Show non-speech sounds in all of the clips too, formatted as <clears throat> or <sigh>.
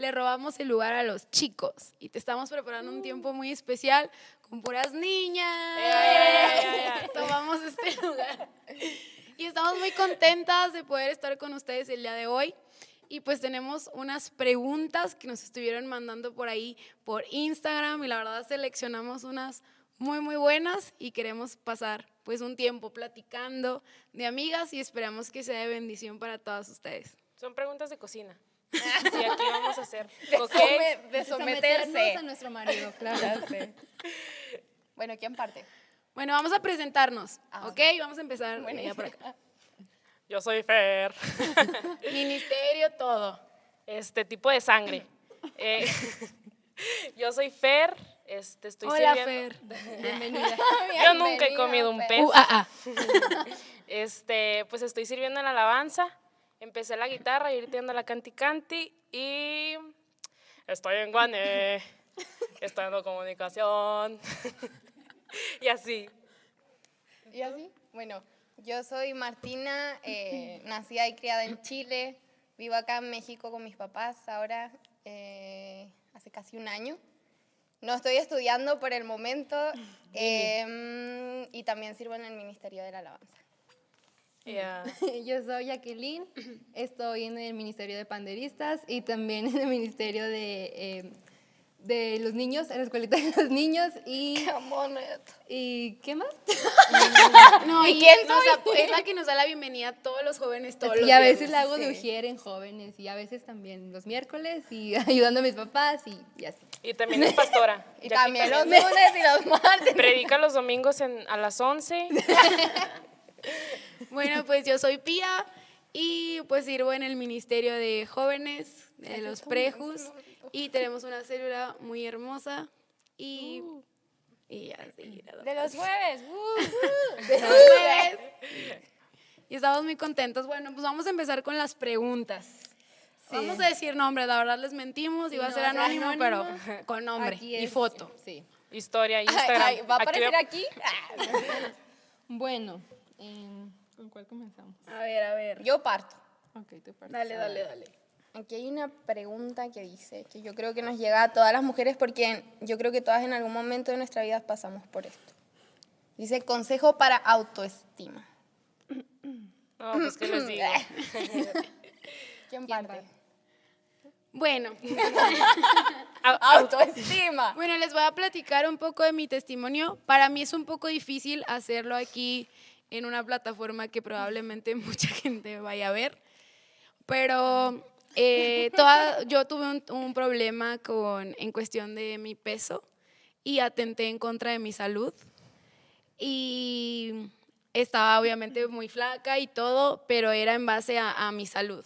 le robamos el lugar a los chicos y te estamos preparando un tiempo muy especial con puras niñas. Tomamos este <laughs> lugar. Y estamos muy contentas de poder estar con ustedes el día de hoy. Y pues tenemos unas preguntas que nos estuvieron mandando por ahí por Instagram y la verdad seleccionamos unas muy muy buenas y queremos pasar pues un tiempo platicando de amigas y esperamos que sea de bendición para todas ustedes. Son preguntas de cocina. <laughs> Sí, aquí vamos a hacer. De, de someterse. a nuestro marido, claro. bueno, ¿quién parte? Bueno, vamos a presentarnos, Ah, ¿ok? Vamos a empezar Bueno, ya por acá. <laughs> Yo soy Fer. <laughs> Ministerio, todo. Este tipo de sangre. Eh, yo soy Fer. Este, estoy Hola, sirviendo- Fer. Bienvenida. Yo nunca he comido un pez. Uh, ah, ah. Este, pues estoy sirviendo en la alabanza. Empecé la guitarra y ahorita ando la canti canti y estoy en Guane. <laughs> Estoy en comunicación. <laughs> y así. ¿Y así? Bueno, yo soy Martina, eh, nacida y criada en Chile. Vivo acá en México con mis papás ahora eh, hace casi un año. No estoy estudiando por el momento eh, y también sirvo en el Ministerio de la Alabanza. Ya. <laughs> Yo soy Jacqueline, estoy en el Ministerio de Panderistas y también en el Ministerio de, eh, de los niños, en la escuelita de los niños y... ¿Y qué más? <laughs> No, ¿Y y quién nos es la que nos da la bienvenida a todos los jóvenes todos los y a veces la hago de sí. ujier en jóvenes y a veces también los miércoles y <laughs> ayudando a mis papás y, y así. Y también es pastora. Y que también los también lunes y los martes. Predica los domingos en, a las 11. Bueno, <laughs> pues yo soy Pía y pues sirvo en el Ministerio de Jóvenes de los Prejus y tenemos una célula muy hermosa y, y ya, sí, nada De más. <laughs> los jueves. <laughs> Jueves. Y estamos muy contentos. Bueno, pues vamos a empezar con las preguntas. Vamos a decir nombres, la verdad les mentimos, iba a no ser va a ser anónimo, pero con nombre Aquí y foto. Sí. Historia, Instagram. ay, ¿Va a Aquí aparecer aquí? Ah. Bueno, em, ¿con cuál comenzamos? A ver, a ver. Yo parto. Ok, tú partes. Dale, dale, dale. Aquí hay una pregunta que dice, que yo creo que nos llega a todas las mujeres porque yo creo que todas en algún momento de nuestra vida pasamos por esto. Dice, consejo para autoestima. No, pues qué les digo. ¿Quién parte? Bueno, Au- <laughs> au- Autoestima. Bueno, les voy a platicar un poco de mi testimonio. Para mí es un poco difícil hacerlo aquí en una plataforma que probablemente <laughs> mucha gente vaya a ver, pero <laughs> eh, toda- yo tuve un, un problema con, en cuestión de mi peso y atenté en contra de mi salud y estaba obviamente muy flaca y todo, pero era en base a, a mi salud.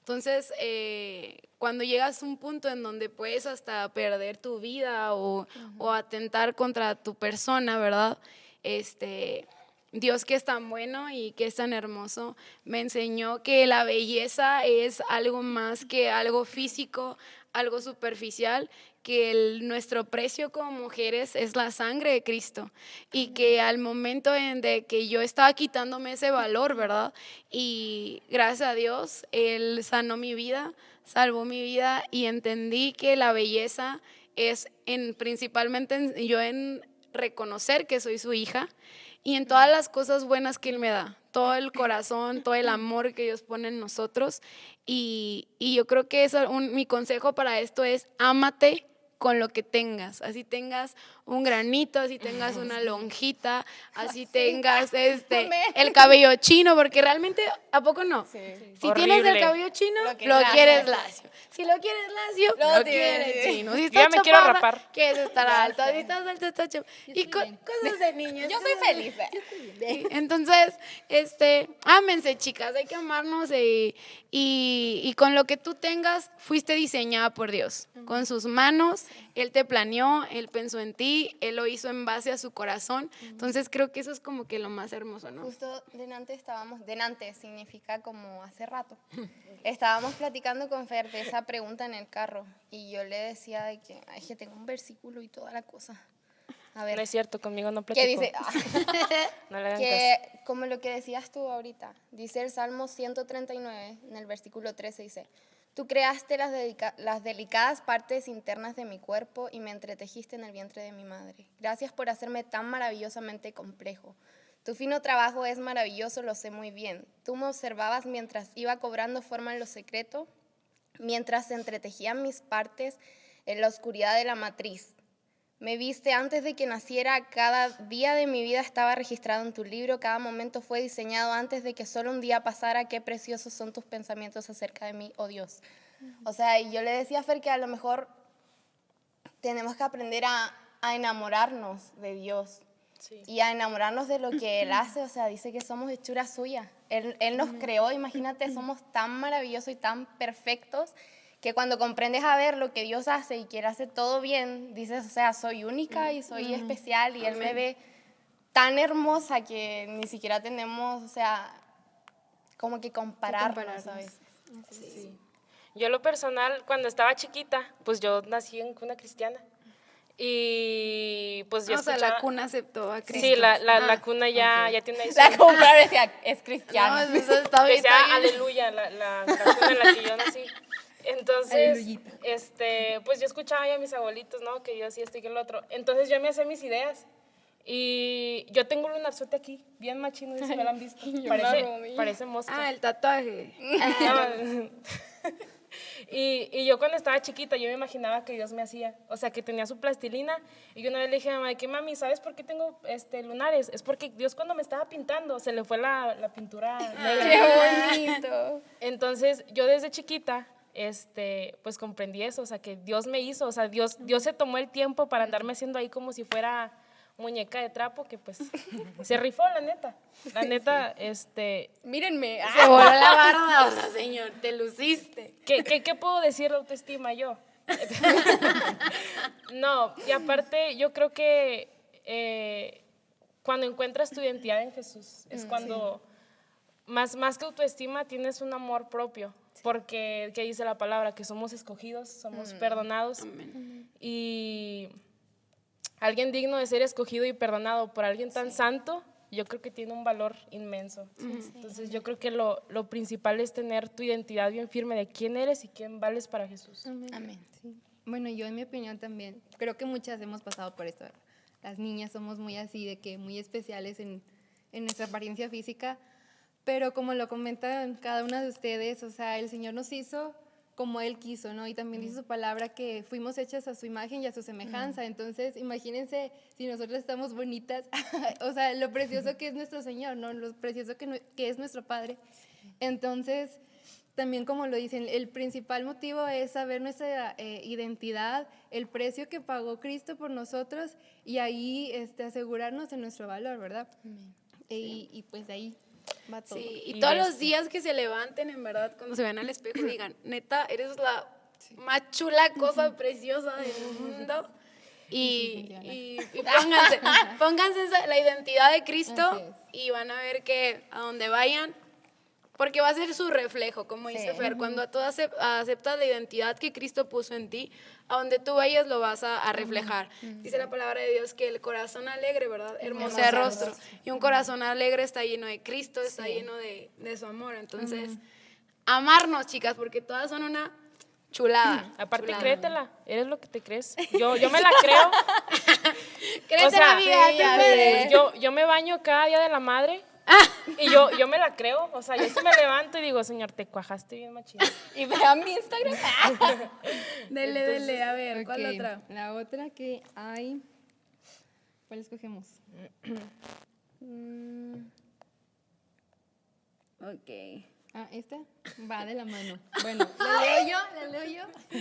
Entonces, eh, cuando llegas a un punto en donde puedes hasta perder tu vida o, o atentar contra tu persona, ¿verdad? Este, Dios que es tan bueno y que es tan hermoso, me enseñó que la belleza es algo más que algo físico, algo superficial, que nuestro precio como mujeres es la sangre de Cristo y que al momento en de que yo estaba quitándome ese valor, ¿verdad? Y gracias a Dios, Él sanó mi vida, salvó mi vida y entendí que la belleza es en, principalmente en- yo en reconocer que soy su hija y en todas las cosas buenas que Él me da, todo el corazón, todo el amor que Dios pone en nosotros. Y, y yo creo que un- mi consejo para esto es, ámate con lo que tengas, así tengas un granito, así tengas una lonjita, <laughs> así tengas este el cabello chino, porque realmente a poco no. Si tienes el cabello chino, Lo lo, quieres lacio. Si lo quieres lacio, Lo lo, tienes. quieres chino. Si Yo me quiero rapar. quieres estar alta. Si estás alta, estás chaparra. Y co- bien. cosas de niños. <laughs> Yo soy feliz. Sí, Entonces, este, ámense, chicas, hay que amarnos y, y, y con lo que tú tengas, fuiste diseñada por Dios. Con sus manos, Él te planeó, Él pensó en ti, Él lo hizo en base a su corazón. Entonces, creo que eso es como que lo más hermoso, ¿no? Justo delante estábamos, delante significa como hace rato. <laughs> Estábamos platicando con Fer de esa pregunta en el carro y yo le decía de que, ay, que tengo un versículo y toda la cosa. A ver, No es cierto, conmigo no platico. ¿qué dice? <laughs> <laughs> No le hagan caso. que como lo que decías tú ahorita, dice el Salmo 139, en el versículo 13 dice, Tú creaste las, las, delicadas partes internas de mi cuerpo y me entretejiste en el vientre de mi madre. Gracias por hacerme tan maravillosamente complejo. Tu fino trabajo es maravilloso, lo sé muy bien. Tú me observabas mientras iba cobrando forma en lo secreto, mientras se entretejían mis partes en la oscuridad de la matriz. Me viste antes de que naciera, cada día de mi vida estaba registrado en tu libro, cada momento fue diseñado antes de que solo un día pasara, qué preciosos son tus pensamientos acerca de mí, oh Dios. O sea, yo le decía a Fer que a lo mejor tenemos que aprender a, a enamorarnos de Dios y a enamorarnos de lo que Él <clears throat> hace, o sea, dice que somos hechura suya. Él, él nos creó, imagínate, <clears throat> somos tan maravillosos y tan perfectos que cuando comprendes a ver lo que Dios hace y quiere hacer todo bien, dices, o sea, soy única y soy especial y Él me ve tan hermosa que ni siquiera tenemos, o sea, como que compararnos, a veces. Sí. Yo lo personal, cuando estaba chiquita, pues yo nací en una cristiana. Y pues yo O sea, la cuna aceptó a Cristo. Sí, la, la, la ah, cuna ya, ya tiene... <laughs> La cuna decía, es cristiana. No, eso <laughs> está bien. Decía, aleluya, la, la, la cuna en la que yo nací. Entonces, este, pues yo escuchaba a mis abuelitos, ¿no? Que yo sí estoy que el otro. Entonces yo me hacía mis ideas. Y yo tengo un lunarzote aquí, bien machino, si me lo han <laughs> visto. Parece, parece mosca. Ah, el tatuaje. <laughs> y, y, yo cuando estaba chiquita, yo me imaginaba que Dios me hacía. O sea, que tenía su plastilina. Y yo una vez le dije a mamá, que mami, ¿sabes por qué tengo este, lunares? Es porque Dios cuando me estaba pintando, se le fue la, la pintura <laughs> negra. ¡Qué bonito! Entonces, yo desde chiquita este, pues comprendí eso, o sea, que Dios me hizo, o sea, Dios, Dios se tomó el tiempo para andarme haciendo ahí como si fuera muñeca de trapo, que pues <laughs> se rifó, la neta. La neta, este... Mírenme. Se voló la <laughs> barba, o sea, señor, te luciste. ¿Qué, qué, qué puedo decir de autoestima yo? <laughs> no, y aparte yo creo que eh, cuando encuentras tu identidad en Jesús es mm, cuando más, más que autoestima tienes un amor propio porque, ¿qué dice la palabra? Que somos escogidos, somos mm. perdonados. Y alguien digno de ser escogido y perdonado por alguien tan santo, yo creo que tiene un valor inmenso. Entonces yo creo que lo, lo, principal es tener tu identidad bien firme de quién eres y quién vales para Jesús. Amén. Bueno, yo en mi opinión también, creo que muchas hemos pasado por esto. Las niñas somos muy así, de que muy especiales en, en nuestra apariencia física, pero como lo comentan cada una de ustedes, o sea, el Señor nos hizo como Él quiso, ¿no? Y también dice su palabra que fuimos hechas a su imagen y a su semejanza. Entonces, imagínense si nosotros estamos bonitas, <laughs> o sea, lo precioso que es nuestro Señor, ¿no? Lo precioso que, que es nuestro Padre. Entonces, también como lo dicen, el principal motivo es saber nuestra eh, identidad, el precio que pagó Cristo por nosotros y ahí este, asegurarnos de nuestro valor, ¿verdad? Y, y pues ahí Sí, y, todos los días que se levanten, en verdad, cuando se vean al espejo, digan, <coughs> neta, eres la más chula cosa preciosa del mundo. <laughs> Y, y, pónganse, <laughs> pónganse la identidad de Cristo y van a ver que a donde vayan porque va a ser su reflejo, como dice Fer. Cuando tú aceptas la identidad que Cristo puso en ti, a donde tú vayas lo vas a, reflejar. Dice la palabra de Dios que el corazón alegre, ¿verdad? Hermoso de rostro. Y un corazón alegre está lleno de Cristo, está lleno de, su amor. Entonces, amarnos, chicas, porque todas son una chulada. Aparte, créetela, eres lo que te crees. Yo, yo me la creo. <laughs> créete la vida, yo, yo me baño cada día de la madre <laughs> y yo, yo me la creo, o sea, yo sí me levanto y digo, señor, te cuajaste bien machín. Y vean mi Instagram. <laughs> dele, dele, a ver, ¿cuál otra? La otra que hay, ¿cuál escogemos? Mm. ok. Ah, ¿esta? Va de la mano. Bueno, ¿la leo yo? ¿La leo yo?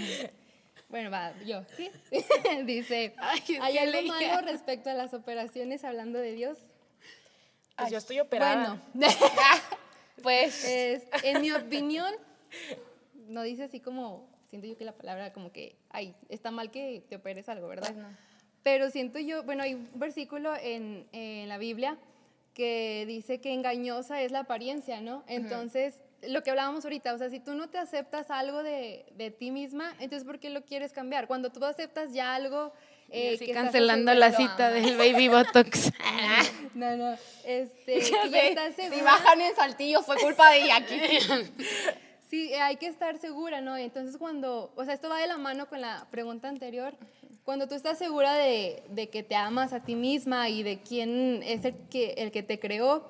Bueno, va, yo, ¿sí? <laughs> Dice, ¿hay algo malo respecto a las operaciones hablando de Dios? Pues yo estoy operada. Bueno, <laughs> pues en mi <laughs> opinión, no dice así como, siento yo que la palabra como que, ay, está mal que te operes algo, ¿verdad? Pues Pero siento yo, bueno, hay un versículo en, en, la Biblia que dice que engañosa es la apariencia, ¿no? Entonces, lo que hablábamos ahorita, o sea, si tú no te aceptas algo de, de ti misma, entonces ¿por qué lo quieres cambiar? Cuando tú aceptas ya algo eh, que cancelando la cita del Baby Botox. <laughs> no, no. Este, <laughs> si bajan en saltillo fue culpa de Jackie. <laughs> Sí, hay que estar segura, ¿no? Entonces cuando, o sea, esto va de la mano con la pregunta anterior, cuando tú estás segura de, de que te amas a ti misma y de quién es el que, el que te creó,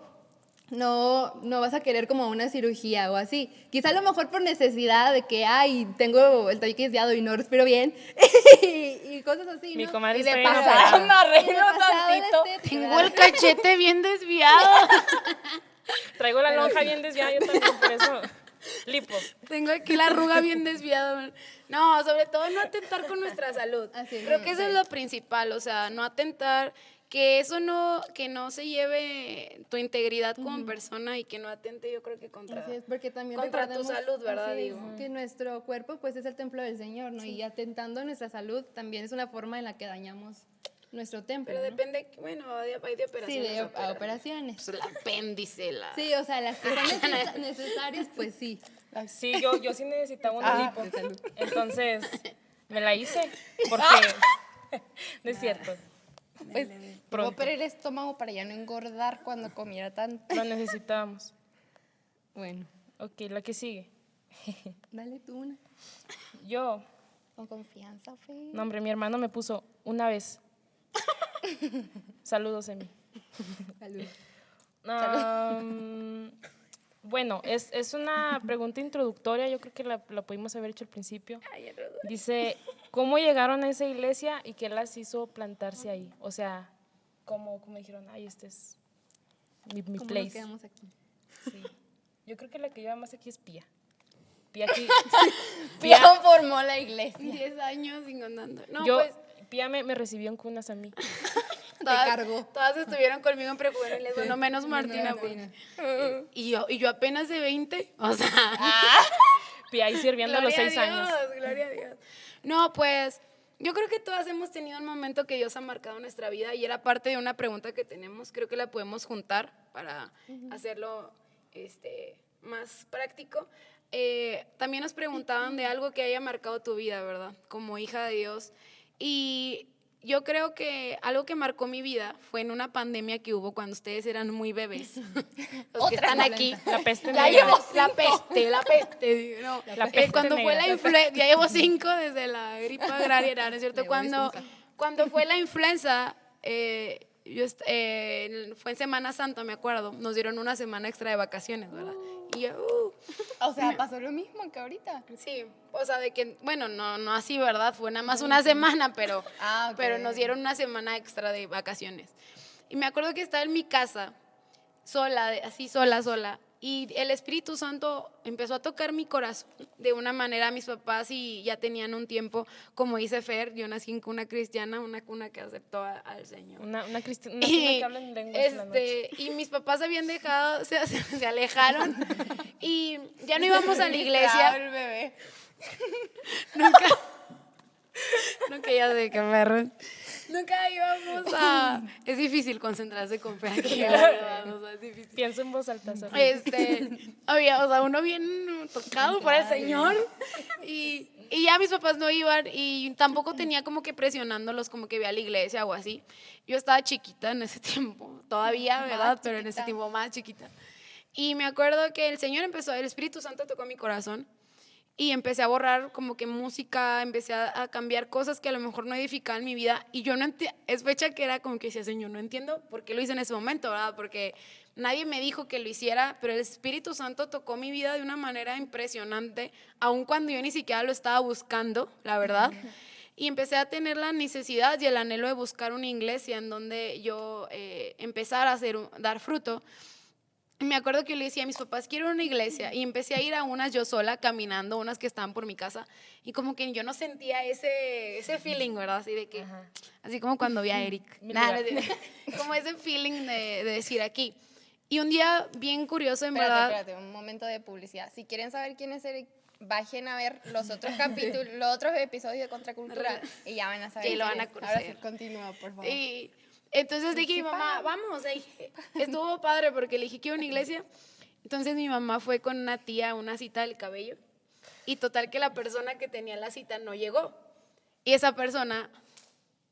no, no vas a querer como una cirugía o así. Quizá a lo mejor por necesidad de que, ay, tengo el tabique desviado y no respiro bien <laughs> y, y cosas así, Mi comadre Y pasada <laughs> <laughs> la tantito. Tengo el cachete bien desviado. Traigo la lonja bien desviada, yo también, por eso. Lipo. Tengo aquí la arruga bien desviada. No, sobre todo no atentar con nuestra salud. Así Creo que eso sí. es lo principal, o sea, no atentar, que eso no, que no se lleve tu integridad como persona y que no atente, yo creo que contra. Así es, porque también contra tu salud, ¿verdad? así es, Digo. que nuestro cuerpo pues es el templo del Señor, ¿no? Y atentando a nuestra salud también es una forma en la que dañamos nuestro templo, Pero ¿no? depende, bueno, hay de, de Sí, operaciones. de a op- a operar. operaciones. Pues el apéndice, la... Sí, o sea, las que son neces- <laughs> necesarias, pues sí. Sí, yo, yo sí necesitaba una Ah, lipo. Entonces, me la hice. Porque. <laughs> <laughs> no es cierto. Pues, Pronto. voy a operar el estómago para ya no engordar cuando comiera tanto. Lo necesitábamos. <laughs> Bueno, Ok, la que sigue. <laughs> dale tú una. Yo. Con confianza, Fe. No, hombre, mi hermano me puso una vez. <laughs> Saludos, Emi. Salud. Am, bueno, es, es una pregunta introductoria, yo creo que la, la pudimos haber hecho al principio. Dice, ¿cómo llegaron a esa iglesia y qué las hizo plantarse ahí? O sea, ¿cómo, cómo dijeron, ay, este es mi, mi ¿Cómo nos place? quedamos aquí? Sí. Yo creo que la que lleva más aquí es Pía. Pía aquí, <laughs> Pía formó la iglesia. 10 años sin andando. No, yo, pues Pía me, me recibió en cunas a mí. <laughs> todas, cargó. todas estuvieron conmigo en prejuveniles, bueno, menos Martina. pues. Y yo, y yo apenas de 20, o sea... Pía ahí sirviendo a los Gloria seis a años. Dios, Gloria a Dios. No, pues yo creo que todas hemos tenido un momento que Dios ha marcado nuestra vida y era parte de una pregunta que tenemos. Creo que la podemos juntar para hacerlo este, más práctico. Eh, también nos preguntaban de algo que haya marcado tu vida, ¿verdad? Como hija de Dios. Y yo creo que algo que marcó mi vida fue en una pandemia que hubo cuando ustedes eran muy bebés. <laughs> Los que están aquí. La peste Ya negra. llevo la peste, la peste. No, La eh, peste cuando fue la influenza, ya llevo cinco desde la gripa agraria, ¿no es cierto? Cuando, cuando fue la influenza, eh, yo eh, fue en Semana Santa, me acuerdo, nos dieron una semana extra de vacaciones, ¿verdad? Y yo, uh, <laughs> O sea, <laughs> pasó lo mismo que ahorita. sí, o sea, de que, bueno, no, no así, ¿verdad? Fue nada más una semana, pero, <laughs> Ah, pero nos dieron una semana extra de vacaciones. Y me acuerdo que estaba en mi casa, sola, así sola, sola. Y el Espíritu Santo empezó a tocar mi corazón de una manera. Mis papás y ya tenían un tiempo, como dice Fer, yo nací en cuna cristiana, una cuna que aceptó a- al Señor. Una, una, cristi- una cuna que habla en noche. este, y mis papás habían dejado, se, se alejaron <laughs> y ya no íbamos a la iglesia. el bebé. <laughs> Nunca. Nunca ya sé qué perro. Nunca íbamos a. <laughs> Es difícil concentrarse con fe aquí, verdad, o sea, es difícil. Pienso en voz alta. sorry. Este, había, o sea, uno bien tocado por el Señor. Y, y ya mis papás no iban y tampoco tenía como que presionándolos como que ve a la iglesia o así. Yo estaba chiquita en ese <laughs> tiempo, todavía, ¿verdad? Pero en ese tiempo más chiquita. Y me acuerdo que el Señor empezó, el Espíritu Santo tocó mi corazón y empecé a borrar como que música, empecé a, a cambiar cosas que a lo mejor no edificaban mi vida y yo no entiendo, es fecha que era como que decía, Señor, no entiendo por qué lo hice en ese momento, ¿verdad? Porque nadie me dijo que lo hiciera, pero el Espíritu Santo tocó mi vida de una manera impresionante, aun cuando yo ni siquiera lo estaba buscando, la verdad. <laughs> Y empecé a tener la necesidad y el anhelo de buscar una iglesia en donde yo eh, empezara a hacer, dar fruto. Me acuerdo que yo le decía a mis papás, quiero una iglesia. Y empecé a ir a unas yo sola, caminando, unas que estaban por mi casa. Y como que yo no sentía ese, ese feeling, ¿verdad? Así de que, así como cuando vi a <laughs> Eric. Nada, <laughs> como ese feeling de, de decir aquí. Y un día bien curioso, en Espérate, verdad. espérate, un momento de publicidad. Si quieren saber quién es Eric, bajen a ver los otros capítulos, <laughs> los otros episodios de Contracultura y ya van a saber. Y lo van a es. Ahora sí, conocer. continúa, por favor. Y entonces dije mi mamá, vamos, le dije, estuvo padre porque le dije quiero una iglesia. Entonces mi mamá fue con una tía a una cita del cabello y total que la persona que tenía la cita no llegó. Y esa persona,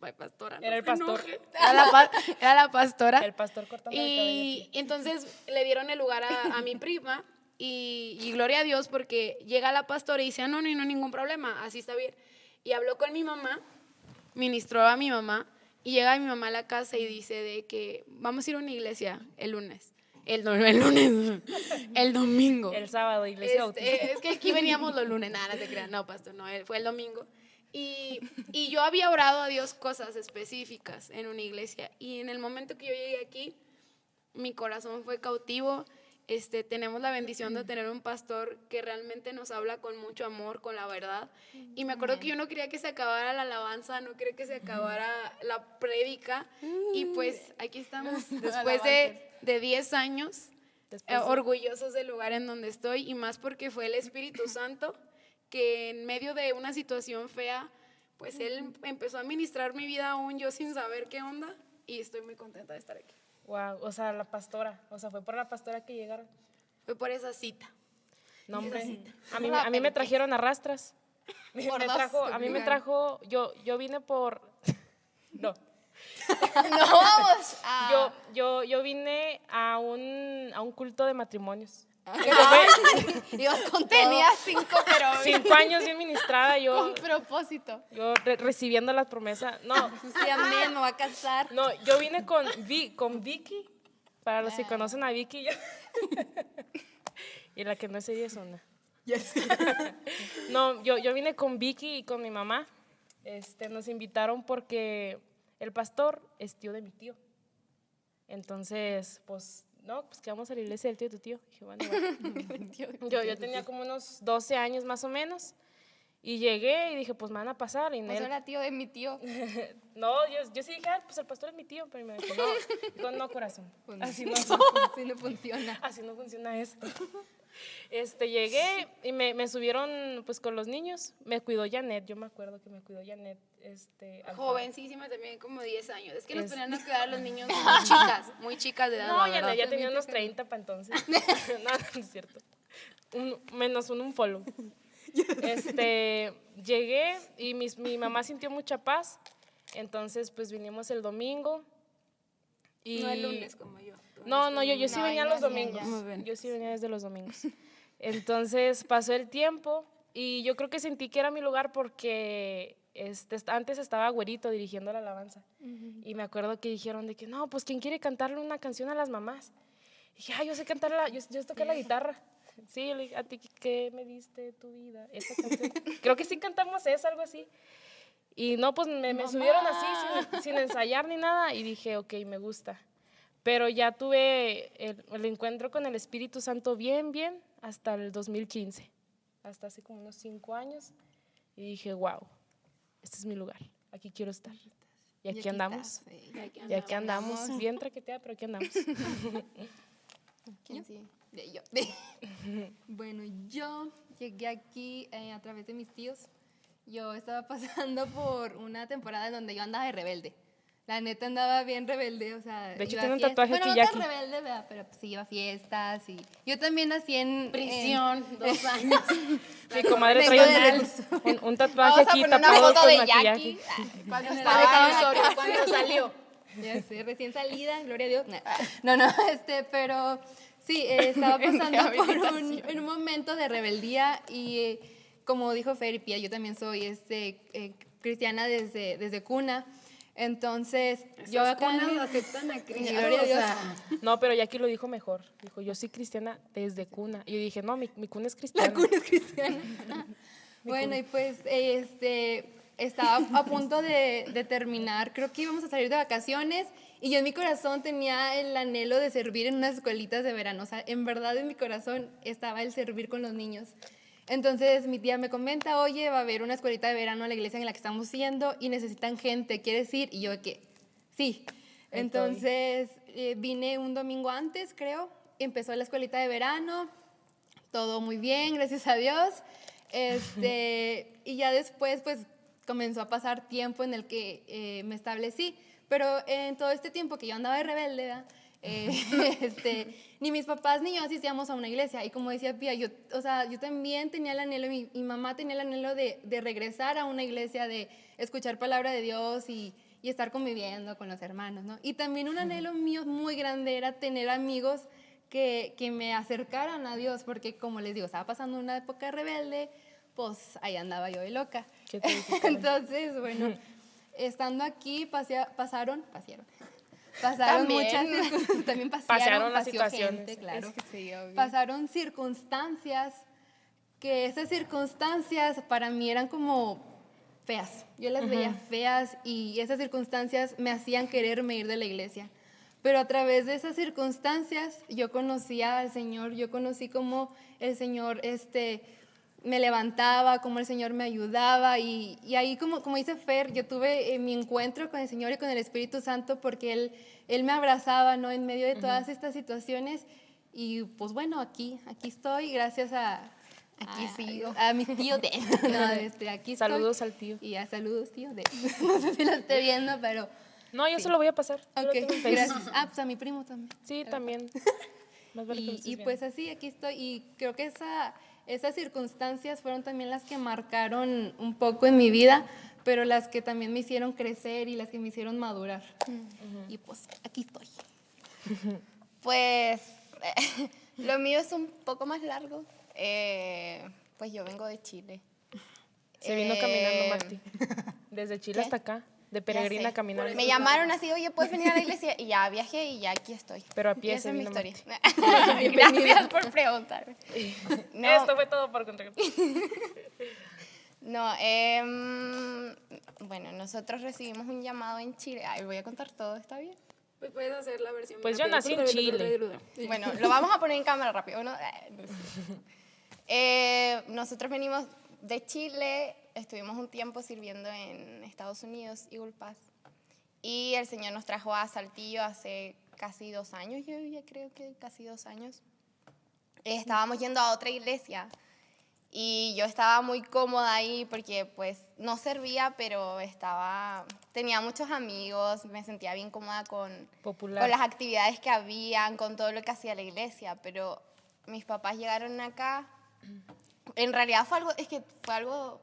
ay, pastora, no Era el pastor. Era la, pa- era la pastora. El pastor cortando el cabello. Y entonces le dieron el lugar a, a mi prima Y, y gloria a Dios porque llega la pastora y dice, "Ah, no, no, no, ningún problema, así está bien. Y habló con mi mamá, ministró a mi mamá y llega mi mamá a la casa y dice de que vamos a ir a una iglesia el lunes. El, no, el lunes, <laughs> el domingo. El sábado, iglesia Este, es que aquí veníamos los lunes, nada, no te creas, no, pastor, no, fue el domingo. Y, y yo había orado a Dios cosas específicas en una iglesia. Y en el momento que yo llegué aquí, mi corazón fue cautivo. Este, tenemos la bendición de tener un pastor que realmente nos habla con mucho amor, con la verdad. Y me acuerdo que yo no quería que se acabara la alabanza, no quería que se acabara la prédica. Y pues aquí estamos, <laughs> después de, de 10 años, Después eh, de- orgullosos del lugar en donde estoy y más porque fue el Espíritu <laughs> Santo que en medio de una situación fea, pues Él empezó a ministrar mi vida aún yo sin saber qué onda y estoy muy contenta de estar aquí. Wow, o sea, la pastora, o sea, fue por la pastora que llegaron. Fue por esa cita. No, hombre. cita. A mí, me- a mí me trajeron a rastras. Me trajo, a mí me trajo, yo, yo vine por, <laughs> no, <laughs> No vamos a... yo, yo, yo vine a un, a un culto de matrimonios. <laughs> Ibas con Tenía cinco, pero <laughs> Cinco años bien ministrada, con yo, propósito. yo re- recibiendo las promesas. No, Sí, amén, me voy a casar. no, yo vine con, Vi- con Vicky, para los que conocen a Vicky. yo- <laughs> y la que no es ella es una. No, yo, yo vine con Vicky y con mi mamá. Este, nos invitaron porque el pastor es tío de mi tío. Entonces, pues, no, pues que vamos a la iglesia del tío de tu tío. Dije, bueno, <laughs> bueno. Yo, yo tenía como unos 12 años más o menos. Y llegué y dije, pues me van a pasar. Y Pues Nel- era tío de mi tío. <laughs> no, yo, yo sí dije, ah, pues el pastor es mi tío. Pero me dijo, no, Dijo, no, corazón. Así no, <laughs> Así no funciona. así no funciona esto. Este, llegué y me, me subieron pues con los niños. Me cuidó Janet, yo me acuerdo que me cuidó Janet. Este. Jovencísima también, como 10 años. Es que nos ponían a cuidar a los niños <laughs> muy chicas, muy chicas de edad. No, Janet ya tenía unos 30 para entonces. <laughs> <laughs> no, no es cierto. Un- menos un, un follow. Este, llegué y mis- mi mamá sintió mucha paz. Entonces, pues vinimos el domingo. Y No el lunes como yo. No, no, yo, yo sí No, venía los domingos. Yo sí venía desde los domingos. Entonces pasó el tiempo y yo creo que sentí que era mi lugar porque este, est- antes estaba güerito dirigiendo la alabanza. Y me acuerdo que dijeron de que no, pues ¿quién quiere cantarle una canción a las mamás? Y dije, ah, yo sé cantar, la, yo, yo tocar la guitarra. Sí, le dije, a ti qué me diste de tu vida. Esa canción. creo que sí cantamos eso, algo así. Y no, pues me, me subieron así, sin, sin ensayar ni nada, y dije, ok, me gusta. Pero ya tuve el, el encuentro con el Espíritu Santo bien, bien, hasta el 2015, hasta hace como unos cinco años, y dije, wow, este es mi lugar, aquí quiero estar. Y aquí, andamos, estás, sí. Y aquí y aquí andamos. andamos, bien traqueteada, pero aquí andamos. <laughs> ¿Quién sí? De yo. <laughs> Bueno, yo llegué aquí eh, a través de mis tíos. Yo estaba <laughs> pasando por una temporada en donde yo andaba de rebelde. La neta andaba bien rebelde, o sea. De hecho, tiene un tatuaje bueno, no tan rebelde, ¿verdad? Pero pues, sí iba a fiestas y. Yo también nací en. en- Prisión, <laughs> dos años. <laughs> Mi comadre de un, un- un tatuaje aquí tapado con de maquillaje. Cuando <laughs> Estaba en cuando salió. Ya sé, recién salida, gloria a Dios. No, no, este, pero sí, eh, estaba pasando por un, en un momento de rebeldía y eh, como dijo Feripia, yo también soy este, eh, cristiana desde, desde cuna. Entonces, yo acá en cunas mi- aceptan a Cristo. Gloria a Dios. No, pero Jackie lo dijo mejor. Dijo, yo soy cristiana desde cuna. Y yo dije, no, mi, mi cuna es cristiana. La cuna es cristiana. <laughs> <laughs> bueno, y pues este, estaba a punto de, de terminar, creo que íbamos a salir de vacaciones y yo en mi corazón tenía el anhelo de servir en unas escuelitas de verano. O sea, en verdad en mi corazón estaba el servir con los niños. Entonces mi tía me comenta, oye, va a haber una escuelita de verano en la iglesia en la que estamos yendo y necesitan gente, ¿quieres ir? Y yo que sí. Entonces eh, vine un domingo antes, creo, empezó la escuelita de verano, todo muy bien, gracias a Dios. Este, <laughs> y ya después, pues, comenzó a pasar tiempo en el que eh, me establecí. Pero en todo este tiempo que yo andaba de rebelde, ¿verdad? Eh, <laughs> este, ni mis papás ni yo asistíamos a una iglesia. Y como decía Pía, yo, o sea, yo también tenía el anhelo, mi, mi mamá tenía el anhelo de, de regresar a una iglesia, de escuchar palabra de Dios y, y estar conviviendo con los hermanos, ¿no? Y también un anhelo mío muy grande era tener amigos que, que me acercaran a Dios, porque como les digo, estaba pasando una época rebelde, pues ahí andaba yo de loca. <laughs> Entonces, bueno, estando aquí pasea- pasaron, pasaron, pasaron También. muchas, <laughs> también pasearon, Pasearon las situaciones. gente, claro. Es que sí, obvio. Pasaron circunstancias que esas circunstancias para mí eran como feas. Yo las veía feas y esas circunstancias me hacían quererme ir de la iglesia. Pero a través de esas circunstancias yo conocía al Señor, yo conocí cómo el Señor este, me levantaba, cómo el Señor me ayudaba y, y ahí como, como dice Fer, yo tuve eh, mi encuentro con el Señor y con el Espíritu Santo porque Él, él me abrazaba ¿no? en medio de todas estas situaciones y pues bueno, aquí, aquí estoy gracias a... Aquí a- sigo. A mis tíos de... <laughs> <laughs> No, este, aquí estoy. Saludos al tío. Y a saludos, tío de... <laughs> No sé si lo esté viendo, pero... No, yo se lo voy a pasar. Ok, gracias. Ah, pues a mi primo también. Sí, también. Más vale que Y, estés y pues así, aquí estoy. Y creo que esa, esas circunstancias fueron también las que marcaron un poco en mi vida, pero las que también me hicieron crecer y las que me hicieron madurar. Y pues aquí estoy. <laughs> Pues <laughs> lo mío es un poco más largo. Eh, pues yo vengo de Chile. Se vino Eh, caminando Marti. <laughs> Desde Chile ¿qué? hasta acá. De peregrina caminando. Me llamaron así, oye, ¿puedes venir a la iglesia? Y ya viajé y ya aquí estoy. Pero a pie esa es mi historia. <laughs> <laughs> Gracias por preguntarme. <laughs> No, Esto fue todo por contar. no em, bueno, nosotros recibimos un llamado en Chile. Ay, voy a contar todo, ¿está bien? Pues puedes hacer la versión. Pues yo rápida. nací en Chile. Bueno, lo vamos a poner en cámara rápido. ¿no? Eh, nosotros venimos de Chile, estuvimos un tiempo sirviendo en Estados Unidos, Eagle Pass, y el Señor nos trajo a Saltillo hace casi dos años, yo ya creo que casi dos años. Estábamos yendo a otra iglesia y yo estaba muy cómoda ahí porque pues no servía, pero estaba, tenía muchos amigos, me sentía bien cómoda con, Popular. con las actividades que habían, con todo lo que hacía la iglesia, pero mis papás llegaron acá. En realidad fue algo, es que fue algo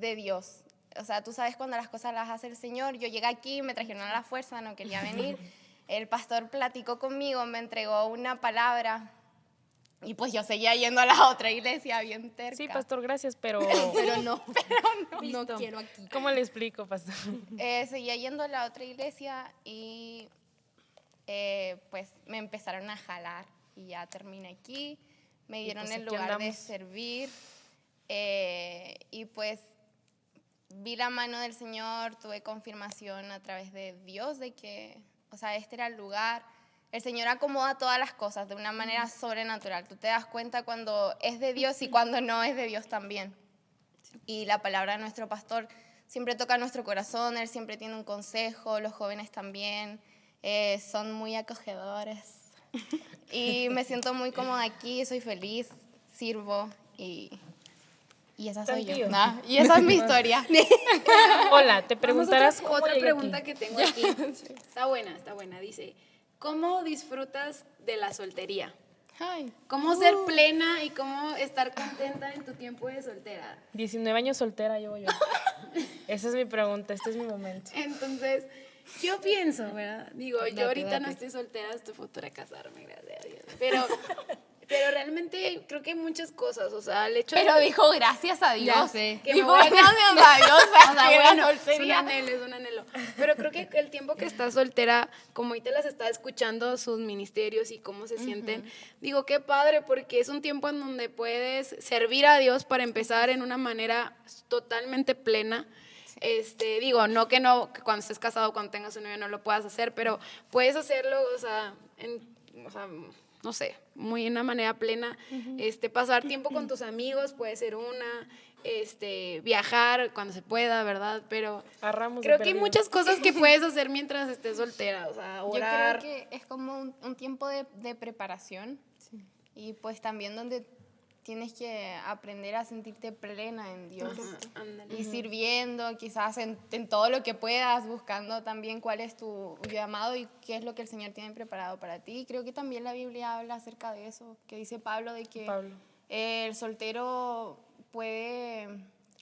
de Dios. O sea, tú sabes cuando las cosas las hace el Señor. Yo llegué aquí, me trajeron a la fuerza, no quería venir. <laughs> El pastor platicó conmigo, me entregó una palabra y pues yo seguía yendo a la otra iglesia bien terca. Sí, pastor, gracias, pero <laughs> Pero no, <laughs> no, quiero aquí. ¿cómo le explico, pastor? Eh, seguía yendo a la otra iglesia y eh, pues me empezaron a jalar y ya terminé aquí. Me dieron pues el lugar de servir eh, y pues vi la mano del Señor, tuve confirmación a través de Dios de que, o sea, este era el lugar. El Señor acomoda todas las cosas de una manera sobrenatural. Tú te das cuenta cuando es de Dios y cuando no es de Dios también. Y la palabra de nuestro pastor siempre toca nuestro corazón, él siempre tiene un consejo, los jóvenes también, eh, son muy acogedores. <laughs> Y me siento muy cómoda aquí, soy feliz, sirvo y, y esa soy yo. Nah, y esa es mi historia. <laughs> Hola, te preguntarás otra, cómo otra pregunta aquí. que tengo aquí. <laughs> Está buena, está buena. Dice, ¿cómo disfrutas de la soltería? Ay, ¿Cómo ser plena y cómo estar contenta en tu tiempo de soltera? 19 años soltera llevo yo. <laughs> Esa es mi pregunta, este es mi momento. Entonces, yo pienso, ¿verdad? Digo, Date, yo ahorita no estoy soltera, estoy futura a casarme, gracias a Dios. Pero, pero realmente creo que hay muchas cosas, o sea, el hecho pero de dijo gracias a Dios. Ya sé. que Dijo gracias a Dios. <laughs> O sea, que la bueno, es un anhelo, es un anhelo. Pero creo que el tiempo que estás soltera, como ahorita las está escuchando sus ministerios y cómo se sienten, digo, qué padre, porque es un tiempo en donde puedes servir a Dios para empezar en una manera totalmente plena. Este, digo, no que no, que cuando estés casado, cuando tengas un novio no lo puedas hacer, pero puedes hacerlo, o sea, en, o sea, no sé, muy en una manera plena. Este, pasar tiempo con <clears throat> tus amigos puede ser una, este, viajar cuando se pueda, ¿verdad? Pero A ramos de creo que hay muchas cosas que <laughs> puedes hacer mientras estés soltera, o sea, Yo orar. creo que es como un, un tiempo de, de preparación y pues también donde tienes que aprender a sentirte plena en Dios. Ajá. Y sirviendo, quizás en, en todo lo que puedas, buscando también cuál es tu llamado y qué es lo que el Señor tiene preparado para ti. Creo que también la Biblia habla acerca de eso, que dice Pablo de que Pablo. el soltero puede,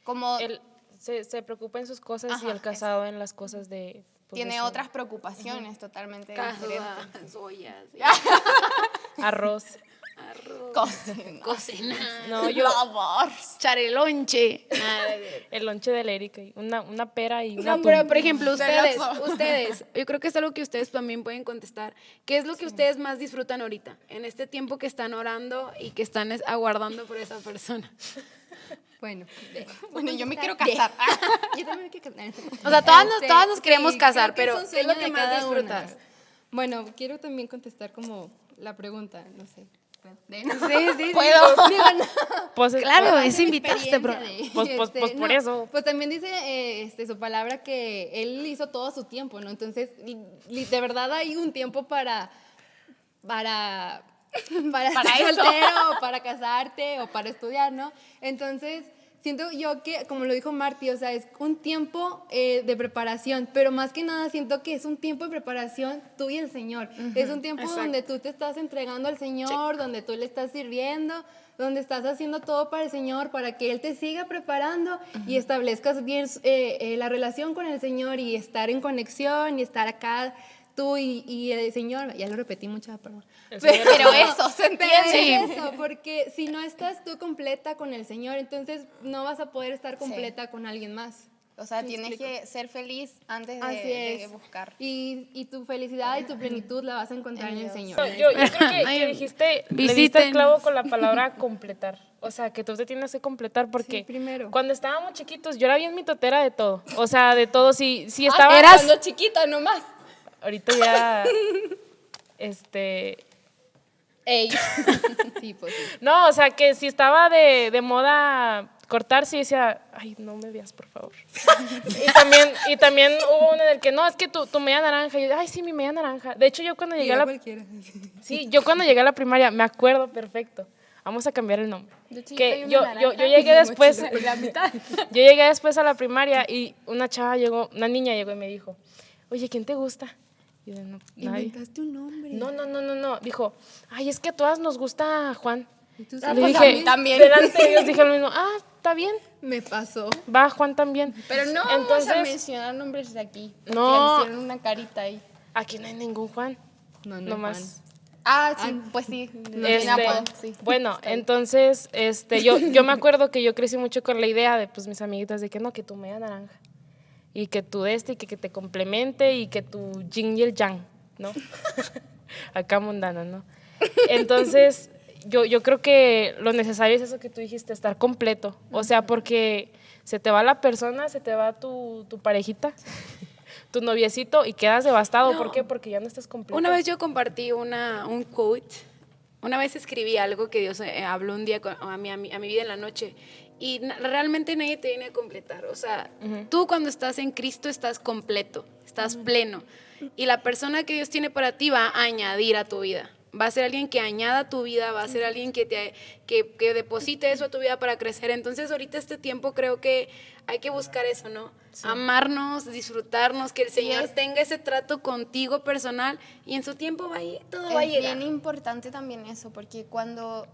como Él se, se preocupa en sus cosas y el casado en las cosas de... pues, tiene otras preocupaciones totalmente diferentes. Casas, ollas. arroz. Cocina. Cocinar. No, yo, Lavar. Echar el lonche. el lonche de la Erika, una, una pera y una No, pero por ejemplo, ustedes, ustedes, yo creo que es algo que ustedes también pueden contestar. ¿Qué es lo que ustedes más disfrutan ahorita? En este tiempo que están orando y que están es- aguardando por esa persona. <laughs> Bueno, de- Bueno, yo me quiero casar. <laughs> <laughs> yo también me quiero casar. O sea, todas nos- Este, todas nos queremos sí, casar, pero un ¿qué es lo sueño que más una. disfrutas? Bueno, quiero también contestar como la pregunta, no sé. De- no. Sí, sí, <laughs> sí. Puedo. Digo, no. Pues, <laughs> Claro, pues, es invitaste, bro. de- Pues- pues- pues por eso. Pues también dice eh, este, su palabra que él hizo todo su tiempo, ¿no? Entonces, li- li- de verdad hay un tiempo para, para, <laughs> para, Para estar soltero, o para casarte, o para estudiar, ¿no? Entonces, siento yo que, como lo dijo Marty, o sea, es un tiempo eh, de preparación, pero más que nada siento que es un tiempo de preparación tú y el Señor. Es un tiempo Exacto. donde tú te estás entregando al Señor, donde tú le estás sirviendo, donde estás haciendo todo para el Señor, para que Él te siga preparando y establezcas bien eh, eh, la relación con el Señor y estar en conexión y estar acá tú y, y el Señor. Ya lo repetí mucho, perdón. Pero, Pero eso, <laughs> se entiende. es eso, porque si no estás tú completa con el Señor, entonces no vas a poder estar completa con alguien más. O sea, ¿Me tienes explico? que ser feliz antes de, Así de buscar. Y, y tu felicidad y tu plenitud la vas a encontrar en el Señor. No, yo, yo creo que, que dijiste, le diste el clavo con la palabra <laughs> completar. O sea, que tú te tienes que completar porque primero. cuando estábamos chiquitos, yo era bien mitotera de todo. O sea, de todo. Si, Ah, si estaba... eras- Cuando chiquita nomás. Ahorita ya... este... Ey. <laughs> Sí, pues sí. No, o sea, que si estaba de, de moda cortarse y decía, ay, no me veas, por favor. y, también, y también hubo uno en el que, no, es que tu, tu media naranja. Y yo, ay, sí, mi media naranja. De hecho, yo cuando llegué a la... cualquiera. Sí, yo cuando llegué a la primaria, me acuerdo perfecto. Vamos a cambiar el nombre. Que yo, yo, yo llegué después, La mitad. <laughs> yo llegué después a la primaria y una chava llegó, una niña llegó y me dijo, oye, ¿quién te gusta? Y yo, no. Inventaste un nombre. No, no, no, no, no. Dijo, ay, es que a todas nos gusta Juan. Y tú Ah, Le pues a dije, mí también. delante de ellos dije lo mismo, ah, está bien, Me pasó. va Juan también. Pero no vamos a Entonces, mencionar nombres de aquí. No. le hicieron una carita ahí. aquí no hay ningún Juan. No, no, No más. Ah, sí, pues sí. No Este, tiene apodo, sí. Bueno, entonces, este, yo, yo me acuerdo que yo crecí mucho con la idea de pues mis amiguitas de que no, que tu media naranja. Y que tú este, y que, que te complemente, y que tu yin y el yang, ¿no? <laughs> Acá mundana, ¿no? Entonces, yo, yo creo que lo necesario es eso que tú dijiste, estar completo. O sea, porque se te va la persona, se te va tu, tu parejita, tu noviecito, y quedas devastado. ¿Por qué? Porque ya no estás completo. Una vez yo compartí una, un quote, una vez escribí algo que Dios eh, habló un día con- a, mi, a, mi, a mi vida en la noche y realmente nadie te viene a completar. O sea, tú cuando estás en Cristo estás completo, estás pleno y la persona que Dios tiene para ti va a añadir a tu vida. Va a ser alguien que añada a tu vida, va a ser alguien que, te, que, que deposite eso a tu vida para crecer. Entonces ahorita este tiempo creo que hay que buscar eso, ¿no? Amarnos, disfrutarnos, que el Señor es- tenga ese trato contigo personal y en su tiempo va a ir, todo va a Es llegar. bien importante también eso, porque cuando...